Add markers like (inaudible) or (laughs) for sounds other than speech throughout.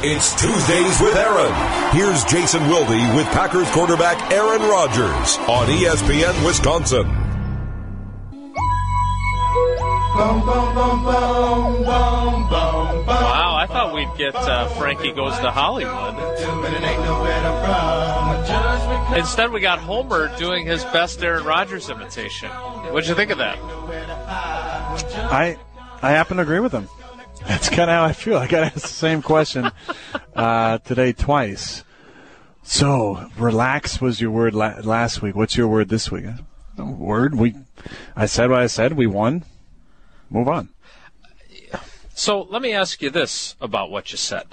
It's Tuesdays with Aaron. Here's Jason Wilde with Packers quarterback Aaron Rodgers on ESPN Wisconsin. Wow, I thought we'd get uh, Frankie Goes to Hollywood. Instead, we got Homer doing his best Aaron Rodgers imitation. What'd you think of that? I I happen to agree with him. That's kind of how I feel. I got asked the same question uh, today twice. So, relax was your word la- last week. What's your word this week? No word. We, I said what I said. We won. Move on. So let me ask you this about what you said.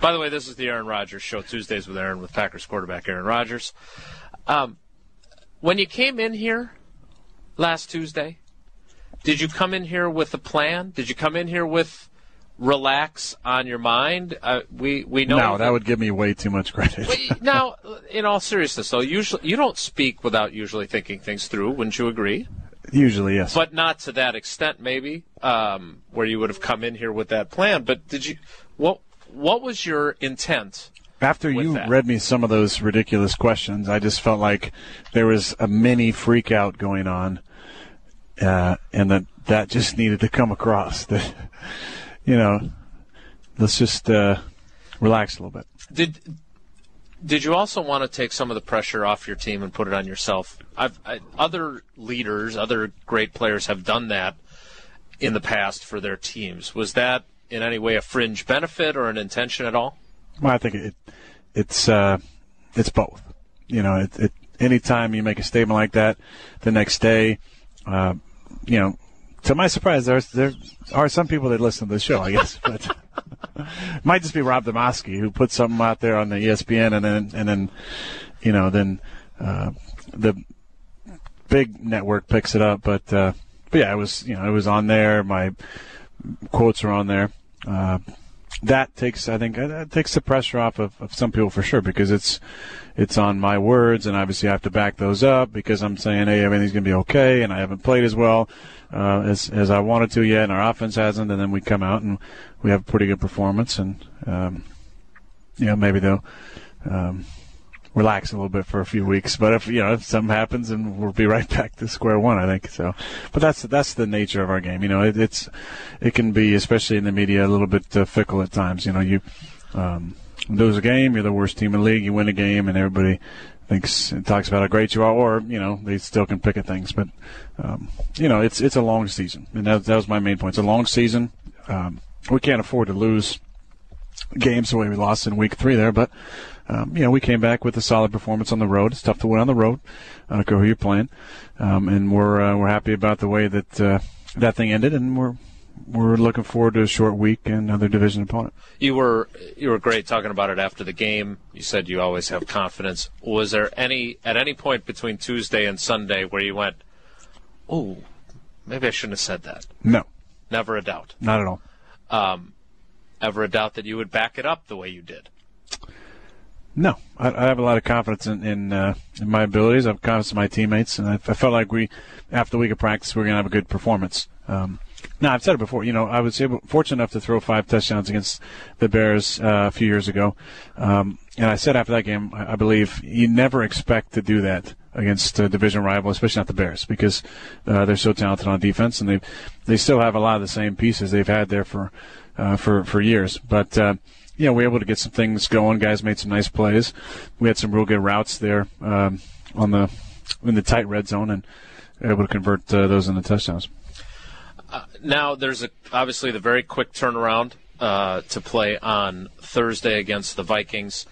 By the way, this is the Aaron Rodgers Show, Tuesdays with Aaron, with Packers quarterback Aaron Rodgers. Um, when you came in here last Tuesday, did you come in here with a plan? Did you come in here with relax on your mind? Uh, we we know No, that would give me way too much credit. now, in all seriousness, though, usually you don't speak without usually thinking things through. Wouldn't you agree? Usually, yes. But not to that extent, maybe, um, where you would have come in here with that plan. But did you? What What was your intent? After you that? read me some of those ridiculous questions, I just felt like there was a mini freak out going on, uh, and that that just needed to come across. (laughs) That you know, let's just uh, relax a little bit. Did Did you also want to take some of the pressure off your team and put it on yourself? I've, I, other leaders, other great players have done that in the past for their teams. Was that in any way a fringe benefit or an intention at all? Well, I think it it's uh, it's both. You know, it, it anytime you make a statement like that, the next day, uh, you know, to my surprise, there's there are some people that listen to the show, I guess, (laughs) but it (laughs) might just be Rob Demovsky who put something out there on the ESPN, and then and then you know then uh, the big network picks it up. But uh, but yeah, it was you know it was on there. My quotes are on there. Uh, that takes I think uh, that takes the pressure off of, of some people for sure because it's it's on my words and obviously I have to back those up because I'm saying hey everything's gonna be okay and I haven't played as well uh, as as I wanted to yet and our offense hasn't and then we come out and we have a pretty good performance and um, you know maybe they'll um, relax a little bit for a few weeks. But if you know if something happens and we'll be right (laughs) back to square one I think so. But that's that's the nature of our game you know. It, it's it can be especially in the media a little bit uh, fickle at times you know. You um, lose a game you're the worst team in the league you win a game and everybody thinks and talks about how great you are or you know they still can pick at things. But um, you know it's it's a long season. And that, that was my main point. It's a long season. Um, we can't afford to lose games the way we lost in week three there but um, you know, we came back with a solid performance on the road. It's tough to win on the road. I don't care who you're playing, um, and we're uh, we're happy about the way that uh, that thing ended, and we're we're looking forward to a short week and another division opponent. You were you were great talking about it after the game. You said you always have confidence. Was there any at any point between Tuesday and Sunday where you went, "Oh, maybe I shouldn't have said that"? No, Never a doubt. not at all. Um, ever a doubt that you would back it up the way you did? No, I, I have a lot of confidence in in, uh, in my abilities. I have confidence in my teammates, and I, I felt like we, after the week of practice, we are going to have a good performance. Um, now I've said it before. You know, I was able, fortunate enough to throw five touchdowns against the Bears uh, a few years ago, um, and I said after that game, I, I believe you never expect to do that against a division rival, especially not the Bears, because uh, they're so talented on defense, and they they still have a lot of the same pieces they've had there for uh, for for years, but. Uh, you know, we were able to get some things going. Guys made some nice plays. We had some real good routes there um, on the in the tight red zone, and able to convert uh, those into touchdowns. Now there's a, obviously the very quick turnaround uh, to play on Thursday against the Vikings.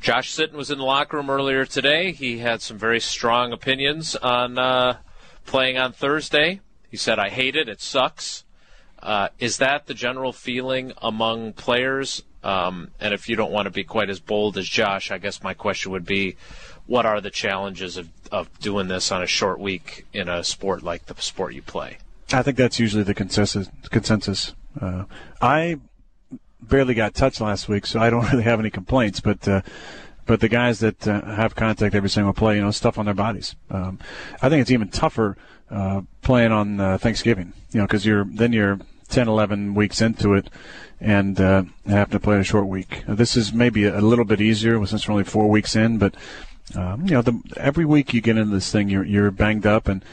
Josh Sitton was in the locker room earlier today. He had some very strong opinions on uh, playing on Thursday. He said, "I hate it. It sucks." Uh, is that the general feeling among players? Um, and if you don't want to be quite as bold as Josh, I guess my question would be, what are the challenges of, of doing this on a short week in a sport like the sport you play? I think that's usually the consensus. Consensus. Uh, I barely got touched last week, so I don't (laughs) really have any complaints. But uh, but the guys that uh, have contact every single play, you know, stuff on their bodies. Um, I think it's even tougher uh, playing on uh, Thanksgiving, you know, because you're then you're 10, 11 weeks into it and uh, to play a short week. This is maybe a little bit easier since we're only four weeks in, but um, you know, the, every week you get into this thing, you're you're banged up, and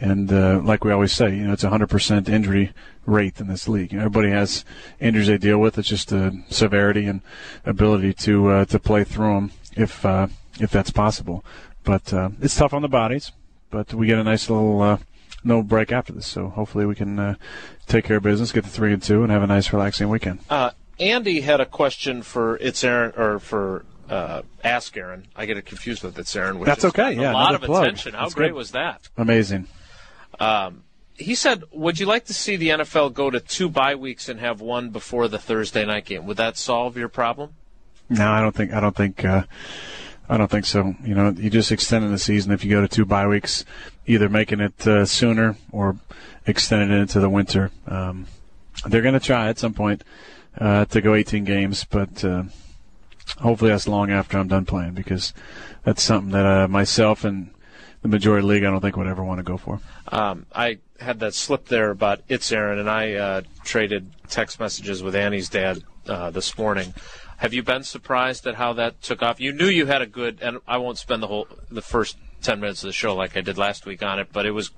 and uh, like we always say, you know, it's a 100% injury rate in this league. You know, everybody has injuries they deal with. It's just the severity and ability to uh, to play through them if uh, if that's possible. But uh, it's tough on the bodies. But we get a nice little uh, no break after this, so hopefully we can uh, take care of business, get the three and two, and have a nice relaxing weekend. Andy had a question for it's Aaron or for uh, ask Aaron. I get it confused with it's Aaron. That's okay. Yeah, a lot of plug. attention. How That's great good. was that? Amazing. Um, he said, "Would you like to see the NFL go to two bye weeks and have one before the Thursday night game? Would that solve your problem?" No, I don't think. I don't think. Uh, I don't think so. You know, you just extending the season if you go to two bye weeks, either making it uh, sooner or extending it into the winter. Um, they're going to try at some point uh, to go 18 games, but uh, hopefully that's long after I'm done playing because that's something that uh, myself and the majority league I don't think would ever want to go for. Um, I had that slip there about it's Aaron, and I uh, traded text messages with Annie's dad uh, this morning. Have you been surprised at how that took off? You knew you had a good, and I won't spend the whole the first ten minutes of the show like I did last week on it, but it was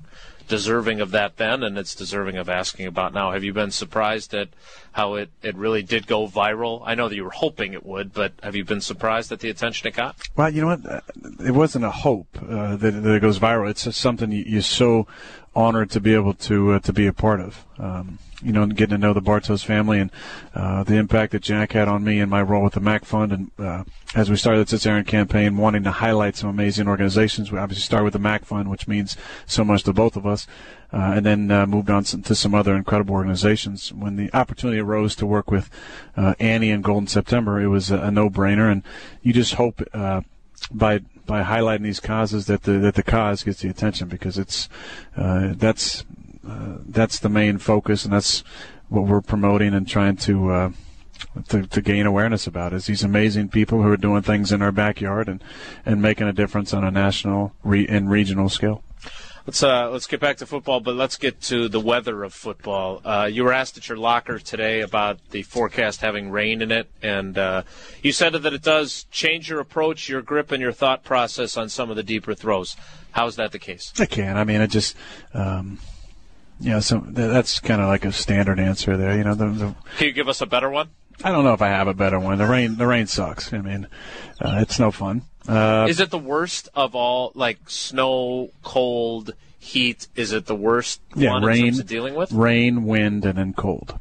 deserving of that then, and it's deserving of asking about now. Have you been surprised at how it, it really did go viral? I know that you were hoping it would, but have you been surprised at the attention it got? Well, you know what? Uh, It wasn't a hope uh, that, that it goes viral. It's just something you, you're so honored to be able to uh, to be a part of. Um, you know, getting to know the Bartosz family and uh, the impact that Jack had on me and my role with the MACC Fund. And uh, as we started the It's Aaron campaign, wanting to highlight some amazing organizations, we obviously started with the MACC Fund, which means so much to both of us, uh, and then uh, moved on to some other incredible organizations. When the opportunity arose to work with uh, Annie and Golden September, it was a, a no-brainer, and you just hope uh, by by highlighting these causes that the that the cause gets the attention because it's uh, that's that's the main focus and that's what we're promoting and trying to, to to gain awareness about is these amazing people who are doing things in our backyard and and making a difference on a national re- and regional scale. Let's uh, let's get back to football, but let's get to the weather of football. Uh, you were asked at your locker today about the forecast having rain in it, and uh, you said that it does change your approach, your grip, and your thought process on some of the deeper throws. How is that the case? I can. I mean, it just. Um, you know, so that's kind of like a standard answer there. You know, the, the Can you give us a better one? I don't know if I have a better one. The rain, the rain sucks. I mean, uh, it's no fun. Uh, Is it the worst of all? Like snow, cold, heat. Is it the worst yeah, one in rain, terms of dealing with? rain, wind, and then cold,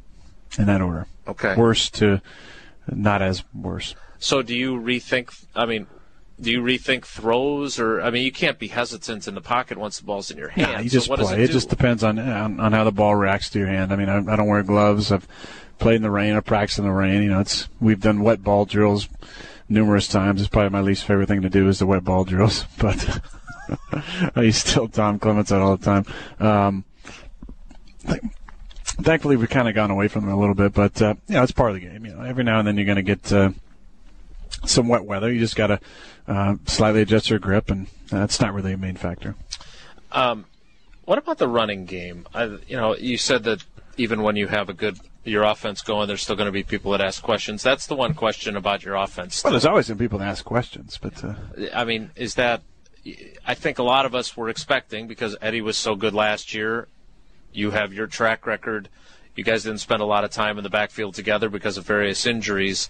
in that order. Okay. Worst to not as worse. So do you rethink? I mean, do you rethink throws, or I mean, you can't be hesitant in the pocket once the ball's in your hand. Yeah, you So just what play. It, It, just depends on, on on how the ball reacts to your hand. I mean, I, I don't wear gloves. I've played in the rain. I've practiced in the rain. You know, it's we've done wet ball drills numerous times. It's probably my least favorite thing to do is the wet ball drills. (laughs) But (laughs) I used to tell Tom Clements all the time. Um, th- thankfully, we've kind of gone away from them a little bit, but uh, it's part of the game. You know, every now and then you're going to get uh, some wet weather. You just got to uh, slightly adjust your grip, and that's not really a main factor. Um, what about the running game? I, you know, you said that even when you have a good your offense going, there's still going to be people that ask questions. That's the one question about your offense. Well, there's always been people that ask questions, but uh, I mean, is that? I think a lot of us were expecting because Eddie was so good last year. You have your track record. You guys didn't spend a lot of time in the backfield together because of various injuries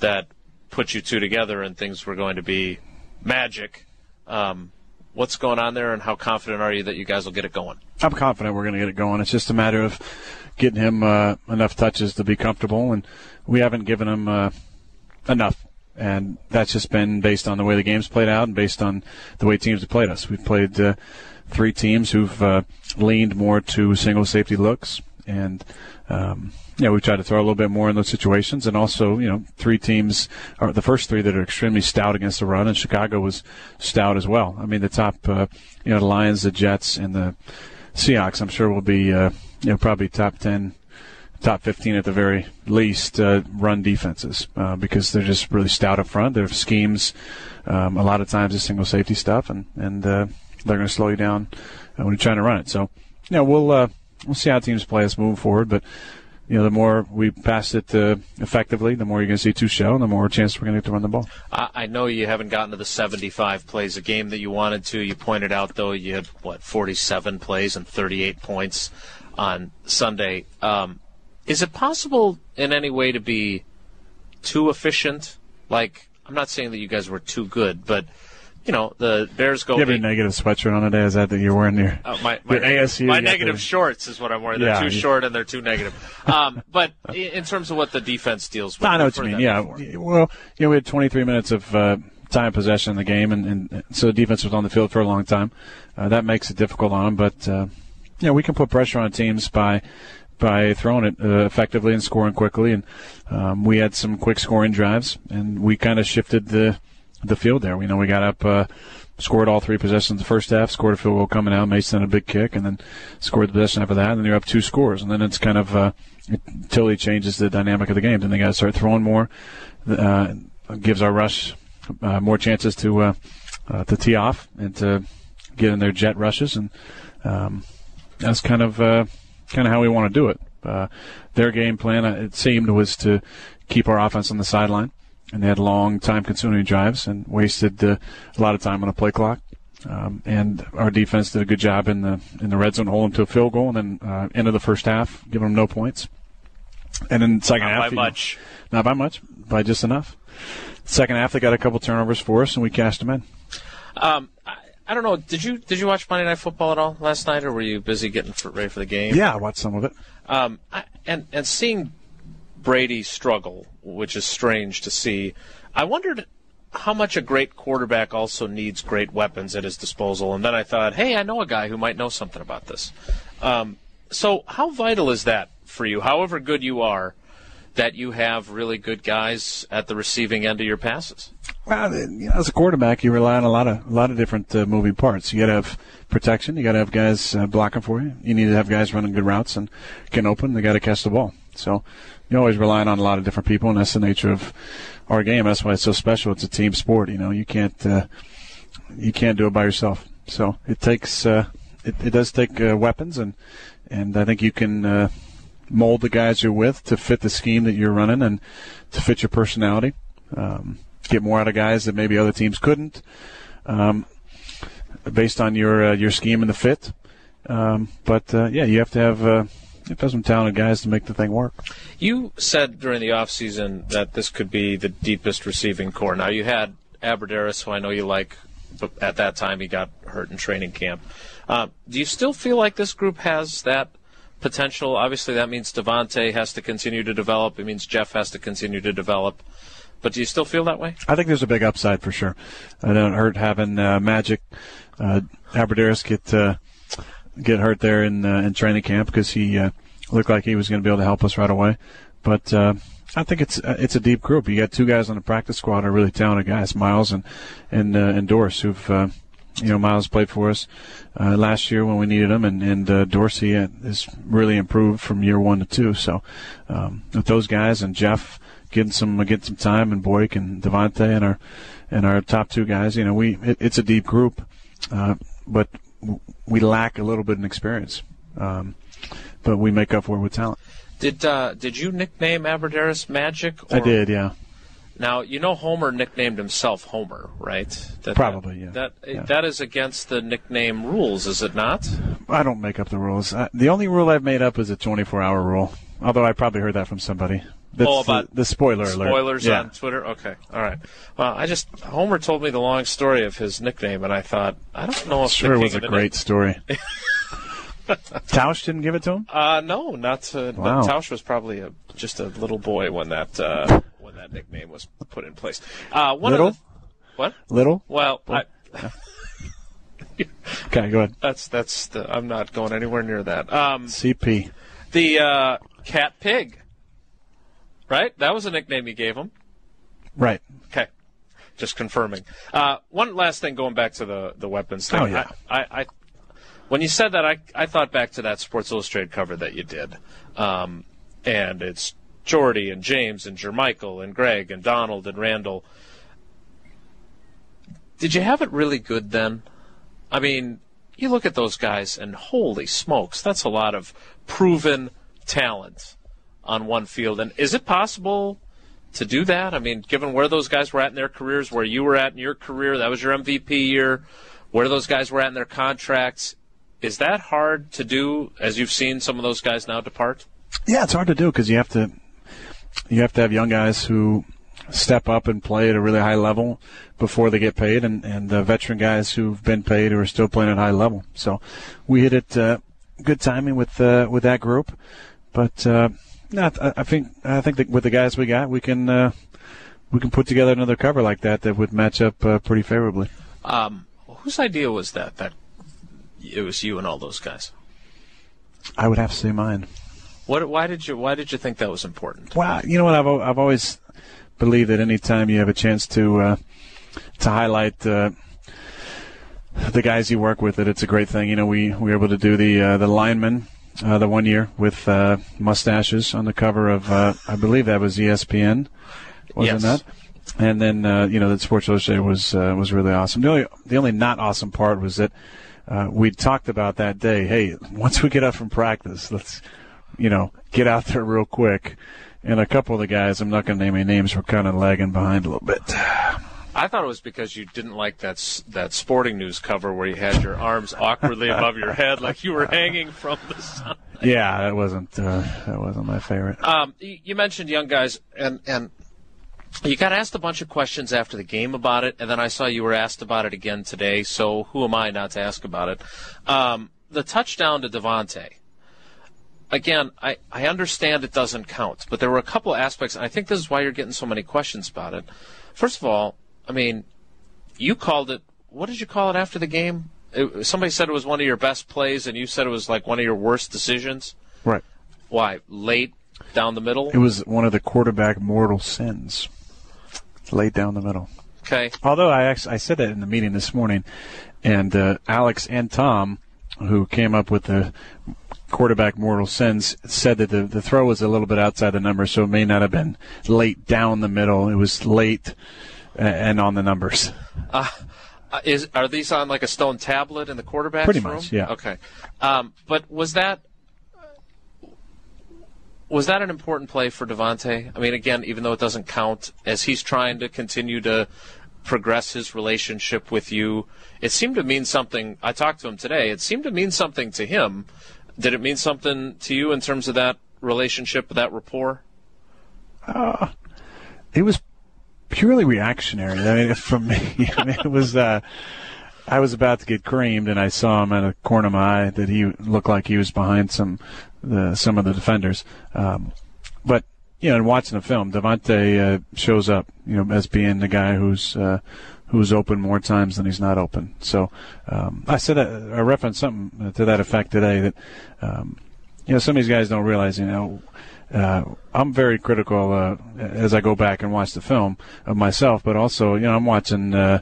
that put you two together, and things were going to be magic. Um, what's going on there, and how confident are you that you guys will get it going? I'm confident we're going to get it going. It's just a matter of getting him uh, enough touches to be comfortable, and we haven't given him uh, enough. And that's just been based on the way the game's played out and based on the way teams have played us. We've played uh, three teams who've uh, leaned more to single safety looks, and um, yeah, we've tried to throw a little bit more in those situations, and also, you know, three teams are the first three that are extremely stout against the run, and Chicago was stout as well. I mean, the top, uh, you know, the Lions, the Jets, and the Seahawks, I'm sure will be, uh, you know, probably top ten, top 15 at the very least uh, run defenses uh, because they're just really stout up front. Their schemes, um, a lot of times, is single safety stuff, and and uh, they're going to slow you down uh, when you're trying to run it. So, you know, we'll uh, we'll see how teams play us moving forward, but you know, the more we pass it uh, effectively, the more you're going to see two shell, and the more chance we're going to get to run the ball. I know you haven't gotten to the 75 plays a game that you wanted to. You pointed out though you had what 47 plays and 38 points on Sunday. Um, is it possible in any way to be too efficient? Like, I'm not saying that you guys were too good, but you know, the Bears go. You have eight- negative sweatshirt on today? Is that that you're wearing your? Oh, my my, Your ASU, my negative the- shorts is what I'm wearing. They're Yeah, too you- short and they're too negative. Um, (laughs) but in terms of what the defense deals with, I know what you mean. Yeah. before. Well, you know, we had 23 minutes of uh, time possession in the game, and, and so the defense was on the field for a long time. Uh, that makes it difficult on them, but uh, you know, we can put pressure on teams by by throwing it uh, effectively and scoring quickly. And um, we had some quick scoring drives, and we kind of shifted the the field there. We know we got up. Uh, Scored all three possessions in the first half. Scored a field goal coming out. Mason a big kick, and then scored the possession after that. And then you're up two scores, and then it's kind of uh, it totally changes the dynamic of the game. Then they got to start throwing more. Uh, gives our rush uh, more chances to uh, uh, to tee off and to get in their jet rushes, and um, that's kind of uh, kind of how we want to do it. Uh, their game plan, uh, it seemed, was to keep our offense on the sideline, and they had long, time-consuming drives and wasted uh, a lot of time on a play clock. Um, and our defense did a good job in the in the red zone, holding them to a field goal, and then uh, end of the first half, giving them no points. And then second Not half, by you know, not by much, by just enough. Second half, they got a couple turnovers for us, and we cashed them in. Um, I, don't know. Did you did you watch Monday Night Football at all last night, or were you busy getting for, ready for the game? Yeah, I watched some of it. Um, I, and and seeing Brady struggle, which is strange to see. I wondered how much a great quarterback also needs great weapons at his disposal. And then I thought, hey, I know a guy who might know something about this. Um, so how vital is that for you? However good you are, that you have really good guys at the receiving end of your passes. Well, you know, as a quarterback, you rely on a lot of a lot of different uh, moving parts. You got to have protection. You got to have guys uh, blocking for you. You need to have guys running good routes and can open. They got to catch the ball. So you're always relying on a lot of different people, and that's the nature of our game. That's why it's so special. It's a team sport. You know, you can't uh, you can't do it by yourself. So it takes uh, it, it does take uh, weapons, and and I think you can. Uh, mold the guys you're with to fit the scheme that you're running and to fit your personality. Um, get more out of guys that maybe other teams couldn't, um, based on your uh, your scheme and the fit. Um, but uh, yeah, you have to have uh, you have to have some talented guys to make the thing work. You said during the offseason that this could be the deepest receiving corps. Now, you had Abbrederis, who I know you like, but at that time he got hurt in training camp. Uh, do you still feel like this group has that potential? Obviously, that means Davante has to continue to develop. It means Jeff has to continue to develop. But do you still feel that way? I think there's a big upside for sure. I don't hurt having uh, Magic uh, get uh, get hurt there in uh, in training camp because he uh, looked like he was going to be able to help us right away. But uh, I think it's uh, it's a deep group. You got two guys on the practice squad are really talented guys, Myles and and and Dorsey, who've you know Myles played for us uh, last year when we needed him, and and uh, Dorsey has really improved from year one to two. So um, with those guys and Jeff getting some getting some time, and Boyk and Davante and our and our top two guys, you know, we it, it's a deep group, uh, but we lack a little bit in experience. Um, but we make up for it with talent. Did uh, did you nickname Abbrederis Magic? Or, I did, yeah. Now you know Homer nicknamed himself Homer, right? That, Probably, yeah. That Yeah. that is against the nickname rules, is it not? I don't make up the rules. I, the only rule I've made up is a 24-hour rule. Although I probably heard that from somebody. That's Oh, about the, the spoiler alert. Spoilers yeah. on Twitter. Okay, all right. Well, I just Homer told me the long story of his nickname, and I thought I don't know if Sure was a great story. (laughs) Tausch didn't give it to him. Uh, no, not uh, Wow. Tausch was probably a, just a little boy when that uh, when that nickname was put in place. Uh, one Little? Of the, what? Little. Well, I, (laughs) Okay, go ahead. that's that's the, I'm not going anywhere near that. Um, CP. the uh, cat pig, right? That was a nickname you gave him. Right. Okay, just confirming. Uh, one last thing, going back to the the weapons thing. Oh, yeah. I, I, I when you said that, I I thought back to that Sports Illustrated cover that you did, um, and it's Jordy and James and Jermichael and Greg and Donald and Randall. Did you have it really good then? I mean, you look at those guys, and holy smokes, that's a lot of proven talent on one field. And is it possible to do that? I mean, given where those guys were at in their careers, where you were at in your career, that was your MVP year, where those guys were at in their contracts. Is that hard to do as you've seen some of those guys now depart? Yeah, it's hard to do because you have to you have to have young guys who step up and play at a really high level before they get paid, and and uh, veteran guys who've been paid who are still playing at a high level. So we hit it uh, good timing with uh, with that group, but uh, no, I, I think I think that with the guys we got, we can uh, we can put together another cover like that that would match up uh, pretty favorably. Um, whose idea was that? That it was you and all those guys. I would have to say mine. What? Why did you? Why did you think that was important? Well, you know what? I've I've always believed that anytime you have a chance to uh, to highlight uh, the guys you work with, that it's a great thing. You know, we, we were able to do the uh, the lineman uh, the one year with uh, mustaches on the cover of uh, I believe that was ESPN, wasn't Yes. that? And then uh, you know that Sports Illustrated was uh, was really awesome. The only the only not awesome part was that uh, we talked about that day. Hey, once we get up from practice, let's you know get out there real quick. And a couple of the guys, I'm not going to name any names, were kind of lagging behind a little bit. I thought it was because you didn't like that that sporting news cover where you had your arms awkwardly above your head, like you were hanging from the sun. Yeah, that wasn't uh, that wasn't my favorite. Um, you mentioned young guys, and and you got asked a bunch of questions after the game about it, and then I saw you were asked about it again today. So who am I not to ask about it? Um, the touchdown to Davante. Again, I, I understand it doesn't count, but there were a couple aspects, and I think this is why you're getting so many questions about it. First of all, I mean, you called it. What did you call it after the game? It, somebody said it was one of your best plays, and you said it was like one of your worst decisions. Right. Why? Late down the middle. It was one of the quarterback mortal sins. Late down the middle. Okay. Although I actually I said that in the meeting this morning, and uh, Alex and Tom, who came up with the quarterback mortal sins, said that the the throw was a little bit outside the number, so it may not have been late down the middle. It was late and on the numbers. Uh, is are these on like a stone tablet in the quarterback's Pretty room? much, yeah. Okay. Um, but was that was that an important play for Davante? I mean, again, even though it doesn't count, as he's trying to continue to progress his relationship with you, it seemed to mean something. I talked to him today. It seemed to mean something to him. Did it mean something to you in terms of that relationship, that rapport? it was purely reactionary. I mean, (laughs) from me, I mean, it was. Uh, I was about to get creamed, and I saw him at a corner of my eye that he looked like he was behind some the some of the defenders. Um, but you know, in watching the film, Davante uh, shows up, you know, as being the guy who's uh, who's open more times than he's not open. So um, I said that, I referenced something to that effect today that um, you know some of these guys don't realize, you know. Uh, I'm very critical uh, as I go back and watch the film of myself, but also, you know, I'm watching. Uh,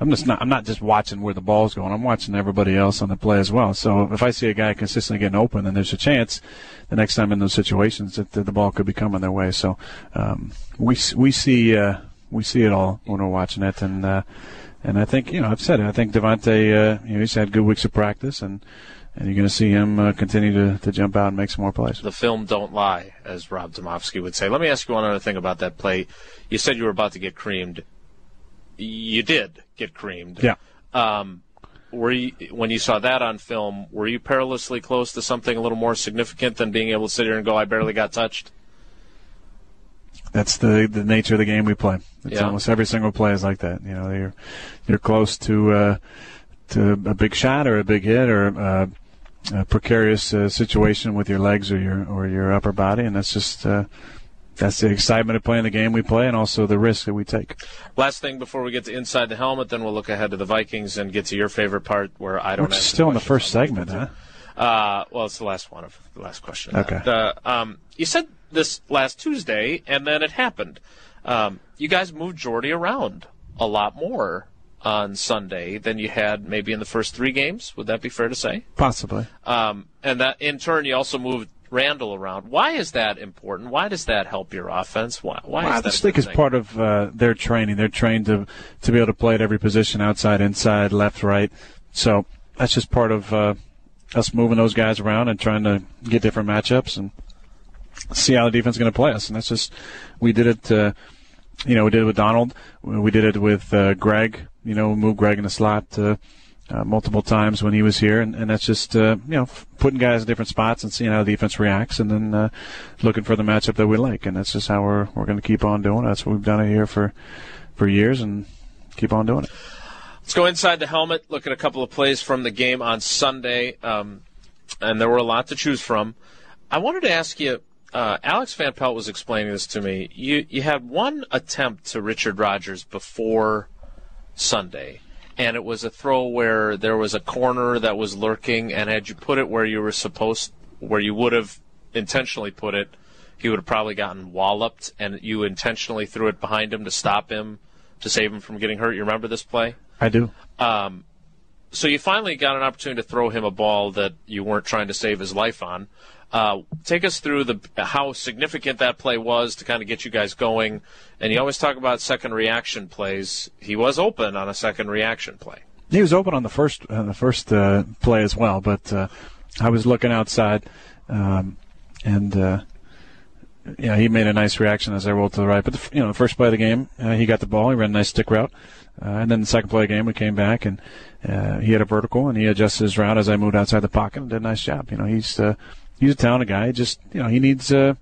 I'm just not. I'm not just watching where the ball's going. I'm watching everybody else on the play as well. So if I see a guy consistently getting open, then there's a chance the next time in those situations that the, the ball could be coming their way. So um, we we see uh, we see it all when we're watching it, and uh, and I think you know I've said it. I think Davante, uh, you know, he's had good weeks of practice, and and you're going to see him uh, continue to, to jump out and make some more plays. the film don't lie, as Rob Demovsky would say. Let me ask you one other thing about that play. You said you were about to get creamed. You did get creamed. Yeah. Um, were you when you saw that on film? Were you perilously close to something a little more significant than being able to sit here and go, "I barely got touched"? that's the the nature of the game we play. It's Yeah. almost every single play is like that. You know, you're you're close to uh, to a big shot or a big hit or uh, a precarious uh, situation with your legs or your or your upper body, and that's just uh, that's the excitement of playing the game we play, and also the risk that we take. Last thing before we get to inside the helmet, then we'll look ahead to the Vikings and get to your favorite part, where I don't. Ask still in the first segment, huh? Uh, well, it's the last one of the last question. Okay. The, um, you said this last Tuesday, and then it happened. Um, you guys moved Jordy around a lot more on Sunday than you had maybe in the first three games. Would that be fair to say? Possibly. Um, and that in turn, you also moved Randall around. Why is that important? Why does that help your offense? Why? Why Well, I is that just think it's part of uh, their training. They're trained to to be able to play at every position, outside, inside, left, right. So that's just part of uh, us moving those guys around and trying to get different matchups. And see how the defense is going to play us. And that's just we did it. Uh, you know, we did it with Donald. We did it with uh, Greg. You know, move Greg in the slot. Uh, uh, multiple times when he was here, and, and that's just uh, you know putting guys in different spots and seeing how the defense reacts, and then uh, looking for the matchup that we like, and that's just how we're we're going to keep on doing. it. That's what we've done here for for years, and keep on doing it. Let's go inside the helmet. Look at a couple of plays from the game on Sunday, um, and there were a lot to choose from. I wanted to ask you. Uh, Alex Van Pelt was explaining this to me. You you had one attempt to Richard Rodgers before Sunday and it was a throw where there was a corner that was lurking, and had you put it where you were supposed, where you would have intentionally put it, he would have probably gotten walloped, and you intentionally threw it behind him to stop him, to save him from getting hurt. You remember this play? I do. Um, so you finally got an opportunity to throw him a ball that you weren't trying to save his life on. Uh, take us through the how significant that play was to kind of get you guys going. And you always talk about second reaction plays. He was open on a second reaction play. He was open on the first uh, the first uh, play as well, but uh, I was looking outside, um, and yeah, he made a nice reaction as I rolled to the right. But the, you know, the first play of the game, uh, he got the ball. He ran a nice stick route. Uh, and then the second play of the game, we came back and uh, he had a vertical and he adjusted his route as I moved outside the pocket and did a nice job. You know, he's uh, he's a talented guy. Just you know, he needs uh,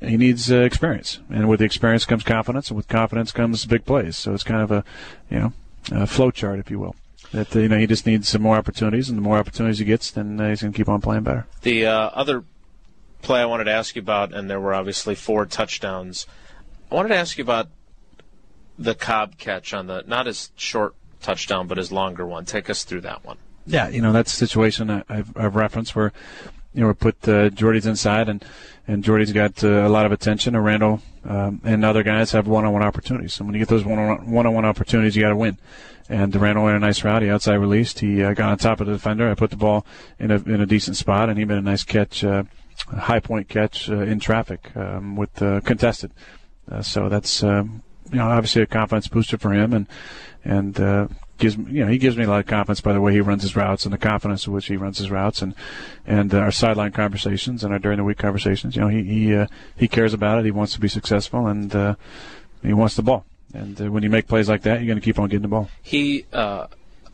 he needs uh, experience, and with the experience comes confidence, and with confidence comes big plays. So it's kind of a you know a flow chart, if you will. That uh, you know he just needs some more opportunities, and the more opportunities he gets, then uh, he's going to keep on playing better. The uh, other play I wanted to ask you about, and there were obviously four touchdowns. I wanted to ask you about the Cobb catch on the not as short touchdown, but his longer one. Take us through that one. Yeah, you know that's a situation I've, I've referenced where you know, we put uh, Jordy's inside, and and Jordy's got uh, a lot of attention. And Randall um, and other guys have one-on-one opportunities. So when you get those one-on-one opportunities, you got to win. And Randall had a nice route. He outside released. He uh, got on top of the defender. I put the ball in a in a decent spot, and he made a nice catch, uh, high point catch uh, in traffic um, with contested. Uh, so that's um, you know obviously a confidence booster for him, and and uh, gives you know, he gives me a lot of confidence by the way he runs his routes and the confidence with which he runs his routes and and our sideline conversations and our during the week conversations. You know, he he uh, he cares about it. He wants to be successful and uh, he wants the ball. And uh, when you make plays like that, you're going to keep on getting the ball. He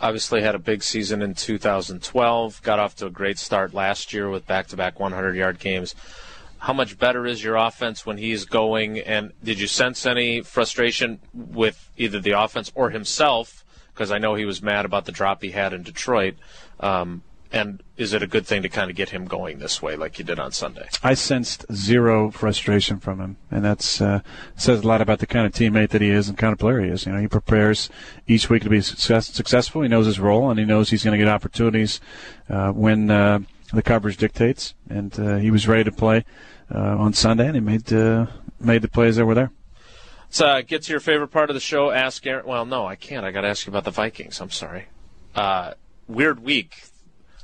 obviously had a big season in 2012. Got off to a great start last year with back-to-back 100-yard games. How much better is your offense when he's going? And did you sense any frustration with either the offense or himself because I know he was mad about the drop he had in Detroit. Um, and is it a good thing to kind of get him going this way, like you did on Sunday? I sensed zero frustration from him, and that's uh, says a lot about the kind of teammate that he is and kind of player he is. You know, he prepares each week to be success, successful. He knows his role, and he knows he's going to get opportunities uh, when uh, the coverage dictates. And uh, he was ready to play uh, on Sunday, and he made uh, made the plays that were there. So uh, get to your favorite part of the show. Ask Aaron. Well, no, I can't. I got to ask you about the Vikings. I'm sorry. Uh, weird week.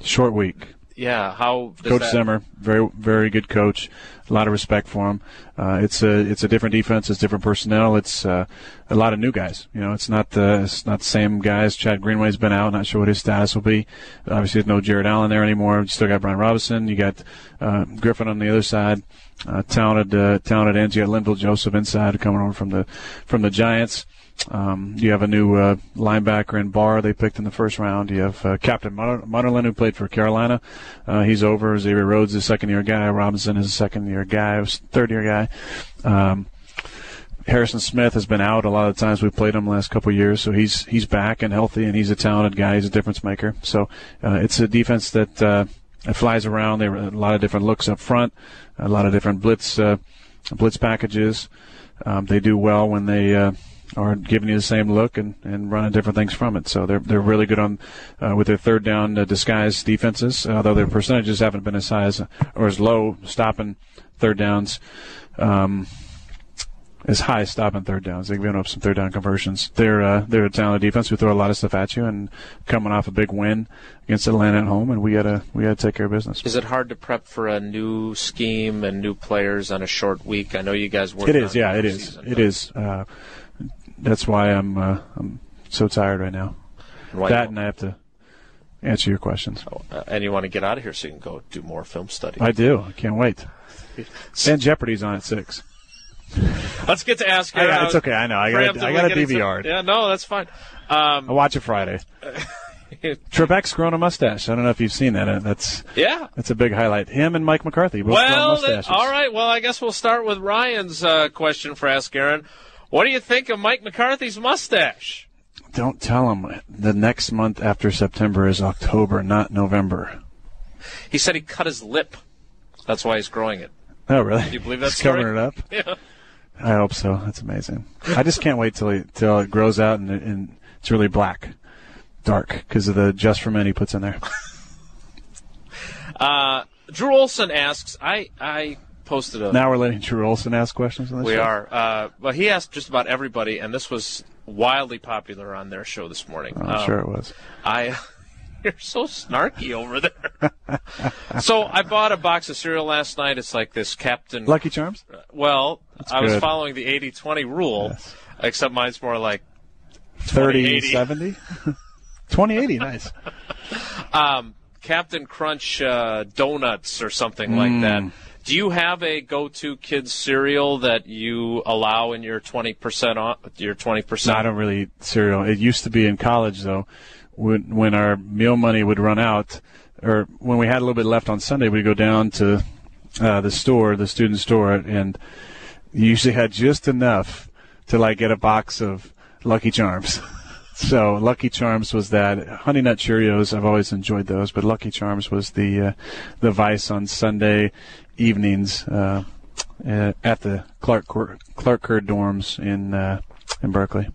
Short week. Yeah. How Coach that... Zimmer, very very good coach. A lot of respect for him. Uh, it's a it's a different defense. It's different personnel. It's uh, a lot of new guys. You know, it's not the it's not the same guys. Chad Greenway's been out. Not sure what his status will be. Obviously, there's no Jared Allen there anymore. You still got Brian Robison. You got uh, Griffin on the other side uh, talented, uh, talented ends. You got Linval Joseph inside coming over from the from the Giants. Um, you have a new uh, linebacker in Barr they picked in the first round. You have uh, Captain Munnerlyn who played for Carolina. Uh, he's over. Xavier Rhodes is a second year guy. Robinson is a second year guy. Third year guy. Um, Harrison Smith has been out a lot of times. We've played him the last couple years, so he's he's back and healthy, and he's a talented guy. He's a difference maker. So uh, it's a defense that uh, it flies around. There are a lot of different looks up front, a lot of different blitz uh, blitz packages. Um, they do well when they are giving you the same look and, and running different things from it. So they're they're really good on uh, with their third down uh, disguise defenses. Although their percentages haven't been as high as or as low stopping third downs. Um, as high stopping third downs. They've given up some third down conversions. They're uh, they're a talented defense who throw a lot of stuff at you, and coming off a big win against Atlanta at home, and we gotta we gotta take care of business. Is it hard to prep for a new scheme and new players on a short week? I know you guys work. It is, yeah, it is, season, it is. Uh, that's why I'm uh, I'm so tired right now. And that, and I have to answer your questions. Uh, and you want to get out of here so you can go do more film study. I do. I can't wait. (laughs) And Jeopardy's on at six. Let's get to ask. I got- it's okay. I know. I got. I got a DVR. Yeah, no, that's fine. Um, I watch it Friday. (laughs) Trebek's grown a mustache. I don't know if you've seen that. Uh, That's yeah. that's a big highlight. Him and Mike McCarthy both grown Well, then, mustaches. all right. Well, I guess we'll start with Ryan's uh, question for Ask Aaron. What do you think of Mike McCarthy's mustache? Don't tell him the next month after September is October, not November. He said he cut his lip. That's why he's growing it. Oh, really? Do you believe that He's covering it up. (laughs) Yeah. I hope so. That's amazing. I just can't wait till it, till it grows out and, it- and it's really black, dark because of the just for men he puts in there. (laughs) Uh, Drew Olson asks. I I posted a. Now we're letting Drew Olson ask questions on this. we show? are. Uh, well, he asked just about everybody, and this was wildly popular on their show this morning. I'm Um, sure it was. I (laughs) you're so snarky over there. (laughs) so I bought a box of cereal last night. It's like this Captain. Lucky Charms. well, I was following the 80-20 rule, Yes. except mine's more like 30 2080. 70? (laughs) 2080, nice. um, Cap'n Crunch uh, donuts or something Mm. like that. Do you have a go-to kids cereal that you allow in your twenty percent off? Your twenty No, I don't really eat cereal. It used to be in college though, when when our meal money would run out, or when we had a little bit left on Sunday, we'd go down to uh, the store, the student store, and you usually had just enough to like get a box of Lucky Charms. (laughs) so Lucky Charms was that. Honey Nut Cheerios, I've always enjoyed those, but Lucky Charms was the uh, the vice on Sunday evenings uh, uh, at the Clark Clark Kerr dorms in uh, in Berkeley.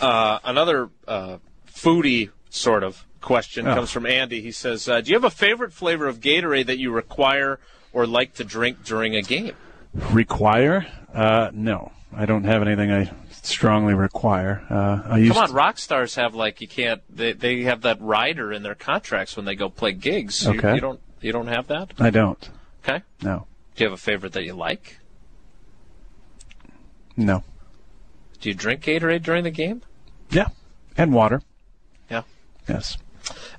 Uh, another uh, foodie sort of question Oh. comes from Andy. He says, uh, "Do you have a favorite flavor of Gatorade that you require or like to drink during a game?" Require? Uh, no, I don't have anything I strongly require. Uh, Come on, rock stars have like you can't. They they have that rider in their contracts when they go play gigs. You- Okay. you don't you don't have that. I don't. Okay. No, Do you have a favorite that you like? no. Do you drink Gatorade during the game? Yeah, and water. Yeah. Yes.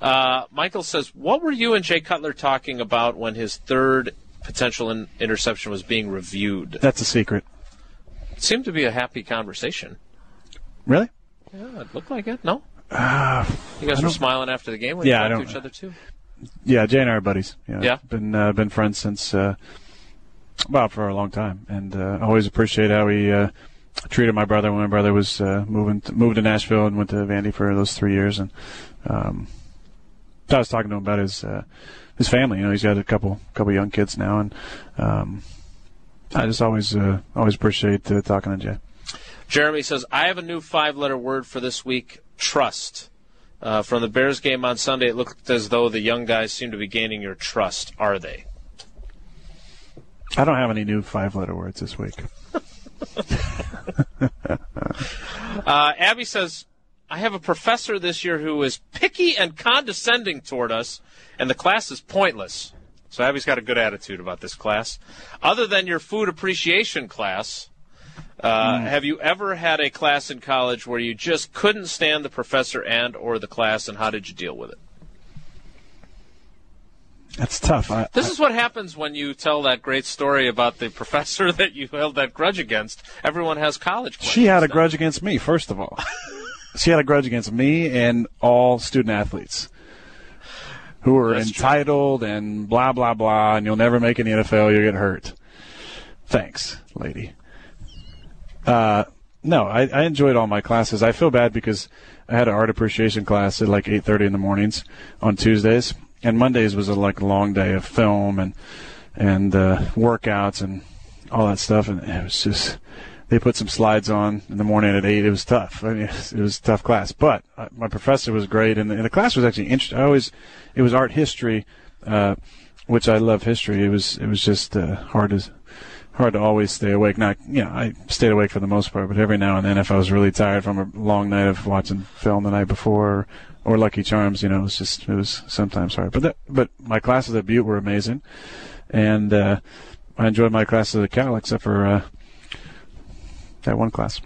Uh, Michael says, "What were you and Jay Cutler talking about when his third potential in- interception was being reviewed?" That's a secret. It seemed to be a happy conversation. Really? Yeah, it looked like it. No, Uh, you guys were smiling after the game when Yeah, you talked to each other too. yeah, Jay and I are buddies. Know, Yeah. Been uh, been friends since uh, well for a long time, and uh, always appreciate how he uh, treated my brother when my brother was uh, moving to, moved to Nashville and went to Vandy for those three years. And um, I was talking to him about his uh, his family. You know, he's got a couple couple young kids now, and um, I just always uh, always appreciate uh, talking to Jay. Jeremy says, "I have a new five-letter word for this week: trust." Uh, from the Bears game on Sunday, it looked as though the young guys seem to be gaining your trust. Are they? I don't have any new five letter words this week. (laughs) Uh, Abby says, I have a professor this year who is picky and condescending toward us, and the class is pointless. So Abby's got a good attitude about this class. Other than your food appreciation class, uh, have you ever had a class in college where you just couldn't stand the professor and or the class, and how did you deal with it? That's tough. I, This is what happens when you tell that great story about the (laughs) professor that you held that grudge against. Everyone has college. She had a now. grudge against me, first of all. she had a grudge against me and all student athletes who are That's true. entitled and blah, blah, blah, and you'll never make an NFL, you'll get hurt. Thanks, lady. Uh, no, I, I enjoyed all my classes. I feel bad because I had an art appreciation class at like 8.30 in the mornings on Tuesdays, and Mondays was a like long day of film and and uh, workouts and all that stuff, and it was just they put some slides on in the morning at eight. It was tough. I mean, it was, tough class, but uh, my professor was great, and the, and the class was actually interesting. I always it was art history, uh, which I love history. It was it was just uh, hard to hard to always stay awake. Not you know I stayed awake for the most part, but every now and then if I was really tired from a long night of watching film the night before. Or, or Lucky Charms, you know, it was just it was sometimes hard. But that, but my classes at Butte were amazing, and uh, I enjoyed my classes at Cal, except for uh, that one class.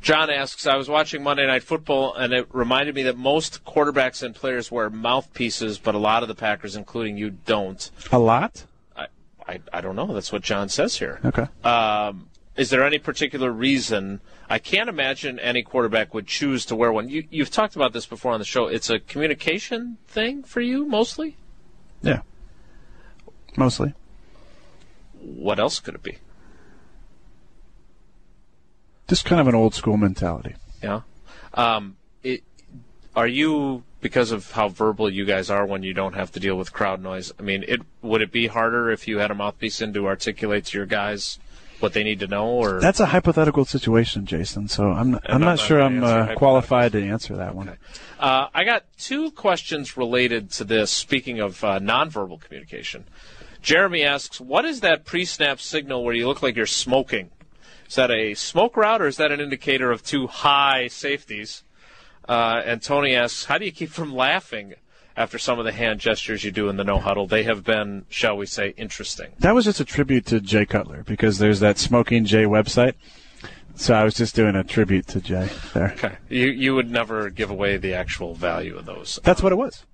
John asks, I was watching Monday Night Football, and it reminded me that most quarterbacks and players wear mouthpieces, but a lot of the Packers, including you, don't. A lot? I, I, I don't know. That's what John says here. Okay. Um, is there any particular reason? I can't imagine any quarterback would choose to wear one. You, you've talked about this before on the show. It's a communication thing for you, mostly? Yeah. Mostly. What else could it be? Just kind of an old school mentality. Yeah. Um, it, are you because of how verbal you guys are when you don't have to deal with crowd noise? I mean, it would it be harder if you had a mouthpiece in to articulate to your guys what they need to know? Or That's a hypothetical situation, Jason. So I'm I'm, I'm not, not sure I'm uh, qualified to answer that one. Uh, I got two questions related to this. Speaking of uh, nonverbal communication, Jeremy asks, "What is that pre-snap signal where you look like you're smoking? Is that a smoke route, or is that an indicator of two high safeties?" Uh, and Tony asks, "How do you keep from laughing after some of the hand gestures you do in the no huddle? They have been, shall we say, interesting." That was just a tribute to Jay Cutler because there's that Smoking Jay website. So I was just doing a tribute to Jay there. Okay, you you would never give away the actual value of those. That's what it was.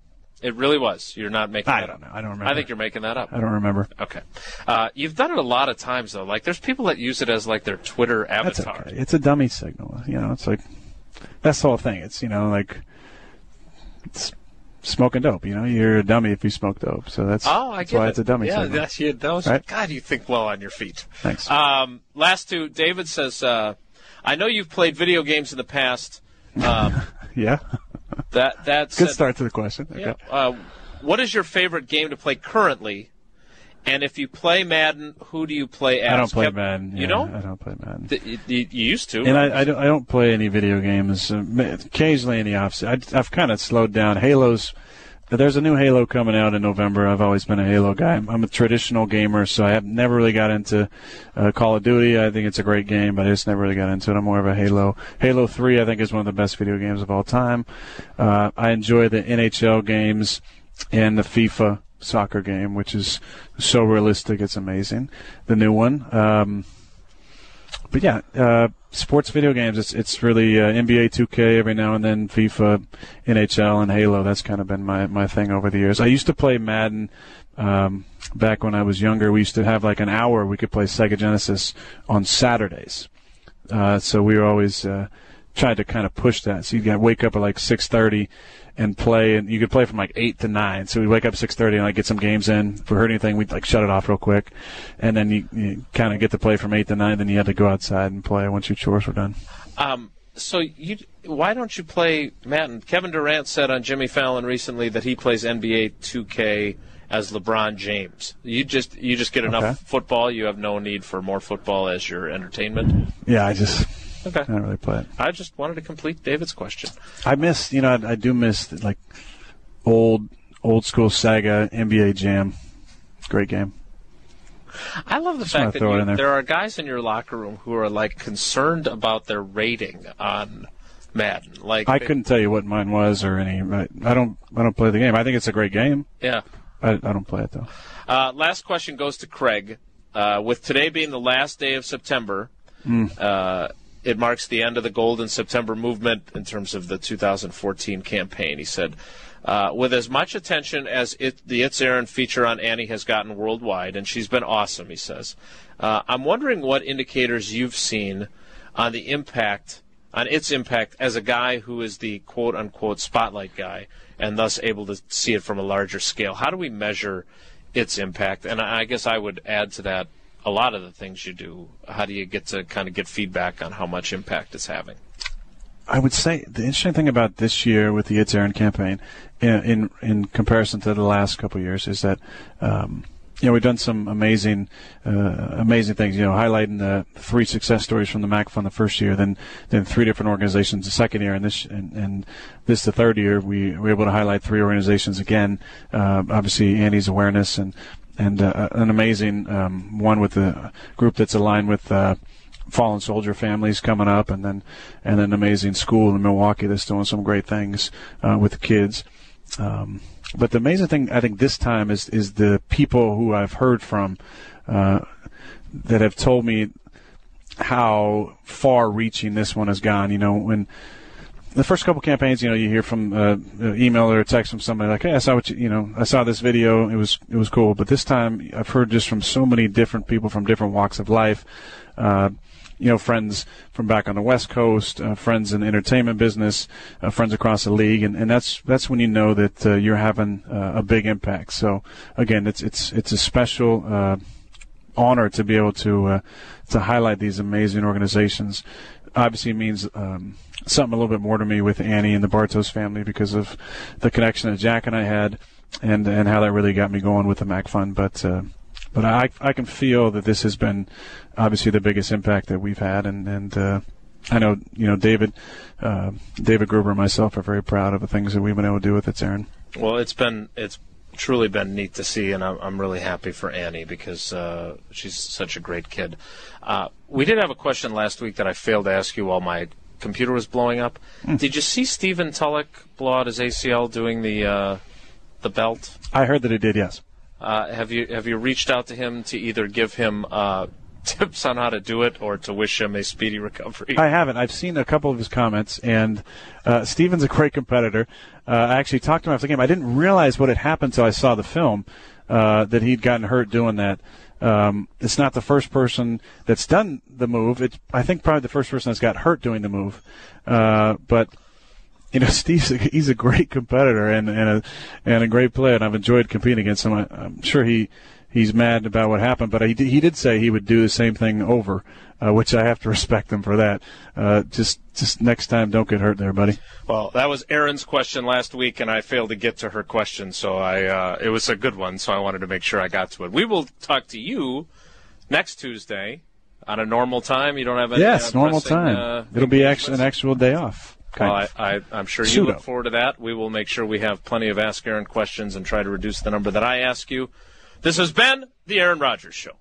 It really was. You're not making I that don't up. know. I don't remember. I think you're making that up. I don't remember. Okay. Uh, you've done it a lot of times though. Like there's people that use it as like their Twitter That's avatar. okay. It's a dummy signal. You know, it's like that's the whole thing. It's you know like it's smoking dope. You know, you're a dummy if you smoke dope. So that's Oh, I that's get why it. it's a dummy Yeah, signal. that's you. Those. Right? God, you think well on your feet. Thanks. Um, last two. David says, uh, "I know you've played video games in the past. Um, (laughs) yeah. That that's Good start to the question. Okay. Yeah. Uh, what is your favorite game to play currently? And if you play Madden, who do you play as? I don't play Kev- Madden. You yeah, don't? I don't play Madden. Th- you, you you used to. And I, I, don't, I don't play any video games. Uh, occasionally in the. I, I've kind of slowed down. Halo's. There's a new Halo coming out in November. I've always been a Halo guy. I'm, a traditional gamer, so I have never really got into uh, Call of Duty. I think it's a great game, but I just never really got into it. I'm more of a Halo. Halo 3, I think, is one of the best video games of all time. Uh, I enjoy the NHL games and the FIFA soccer game, which is so realistic. It's amazing. The new one. Um, but yeah, uh, sports video games. It's it's really uh, NBA 2K every now and then, FIFA, NHL, and Halo. That's kind of been my my thing over the years. I used to play Madden. Um, back when I was younger, we used to have like an hour we could play Sega Genesis on Saturdays. Uh, so we were always uh, tried to kind of push that. So you got wake up at like 6:30 and play, and you could play from like eight to nine. So we'd wake up 6:30 and like get some games in. If we heard anything, we'd like shut it off real quick, and then you, you kind of get to play from eight to nine. Then you had to go outside and play once your chores were done. Um, so you, why don't you play Madden? Kevin Durant said on Jimmy Fallon recently that he plays NBA 2K as LeBron James. You just you just get enough Okay. football. You have no need for more football as your entertainment. Yeah, I just Okay. I don't really play it. I just wanted to complete David's question. I miss, you know, I, I do miss like old old school Sega NBA Jam. Great game. I love the wanna fact that you, there. there are guys in your locker room who are like concerned about their rating on Madden. Like I couldn't tell you what mine was or any. I, I don't. I don't play the game. I think it's a great game. Yeah. I, I don't play it though. Uh, last question goes to Craig. Uh, with today being the last day of September, uh, it marks the end of the Golden September movement in terms of the 2014 campaign. He said, uh, with as much attention as it, the It's Aaron feature on Annie has gotten worldwide, and she's been awesome, he says, uh, I'm wondering what indicators you've seen on the impact, on its impact as a guy who is the quote unquote spotlight guy and thus able to see it from a larger scale. How do we measure its impact? And I I guess I would add to that a lot of the things you do. How do you get to kind of get feedback on how much impact it's having? I would say the interesting thing about this year with the It's Aaron campaign, in in, in comparison to the last couple years, is that um, you know we've done some amazing uh, amazing things. You know, highlighting the three success stories from the MACC Fund the first year, then then three different organizations the second year, and this and, and this the third year we were able to highlight three organizations again. Uh, obviously, Andy's awareness and and uh, an amazing um, one with the group that's aligned with. Uh, fallen soldier families coming up, and then and an amazing school in Milwaukee that's doing some great things uh, with the kids. Um, but the amazing thing I think this time is is the people who I've heard from uh, that have told me how far-reaching this one has gone. You know, when the first couple campaigns, you know, you hear from uh, email or text from somebody like, "Hey, I saw what you, you know, I saw this video. It was it was cool." But this time, I've heard just from so many different people from different walks of life. Uh, you know, friends from back on the West Coast, uh, friends in the entertainment business, uh, friends across the league, and, and that's that's when you know that uh, you're having uh, a big impact. So again, it's it's it's a special uh, honor to be able to uh, to highlight these amazing organizations. Obviously, means um, something a little bit more to me with Annie and the Bartosz family because of the connection that Jack and I had, and and how that really got me going with the MACC Fund. But but I, I can feel that this has been obviously the biggest impact that we've had, and and uh, I know you know David, uh, David Gruber and myself are very proud of the things that we've been able to do with it, Aaron. Well, it's been it's truly been neat to see, and I'm, I'm really happy for Annie because uh, she's such a great kid. Uh, we did have a question last week that I failed to ask you while my computer was blowing up. Mm. Did you see Stephen Tulloch blow out his ACL doing the uh, the belt? I heard that he did. Yes. Uh, have you have you reached out to him to either give him uh, tips on how to do it or to wish him a speedy recovery? I haven't. I've seen a couple of his comments, and uh, Stephen's a great competitor. Uh, I actually talked to him after the game. I didn't realize what had happened until I saw the film uh, that he'd gotten hurt doing that. Um, it's not the first person that's done the move. It's I think probably the first person that's got hurt doing the move, uh, but you know, (laughs) Steve's a, he's a great competitor and and a and a great player, and I've enjoyed competing against him. I, am sure he he's mad about what happened, but he did, he did say he would do the same thing over, uh, which I have to (laughs) respect him for that. Uh, just just next time, don't get hurt there, buddy. Well, that was Erin's question last week, and I failed to get to her question, so I uh, it was a good one, so I wanted to make sure I got to it. We will talk to you next Tuesday on a normal time. You don't have any. Yes, uh, normal time. Uh, It'll be actually an actual day off. Well, I, I, I'm sure you Pseudo. look forward to that. We will make sure we have plenty of Ask Aaron questions and try to reduce the number that I ask you. This has been the Aaron Rodgers Show.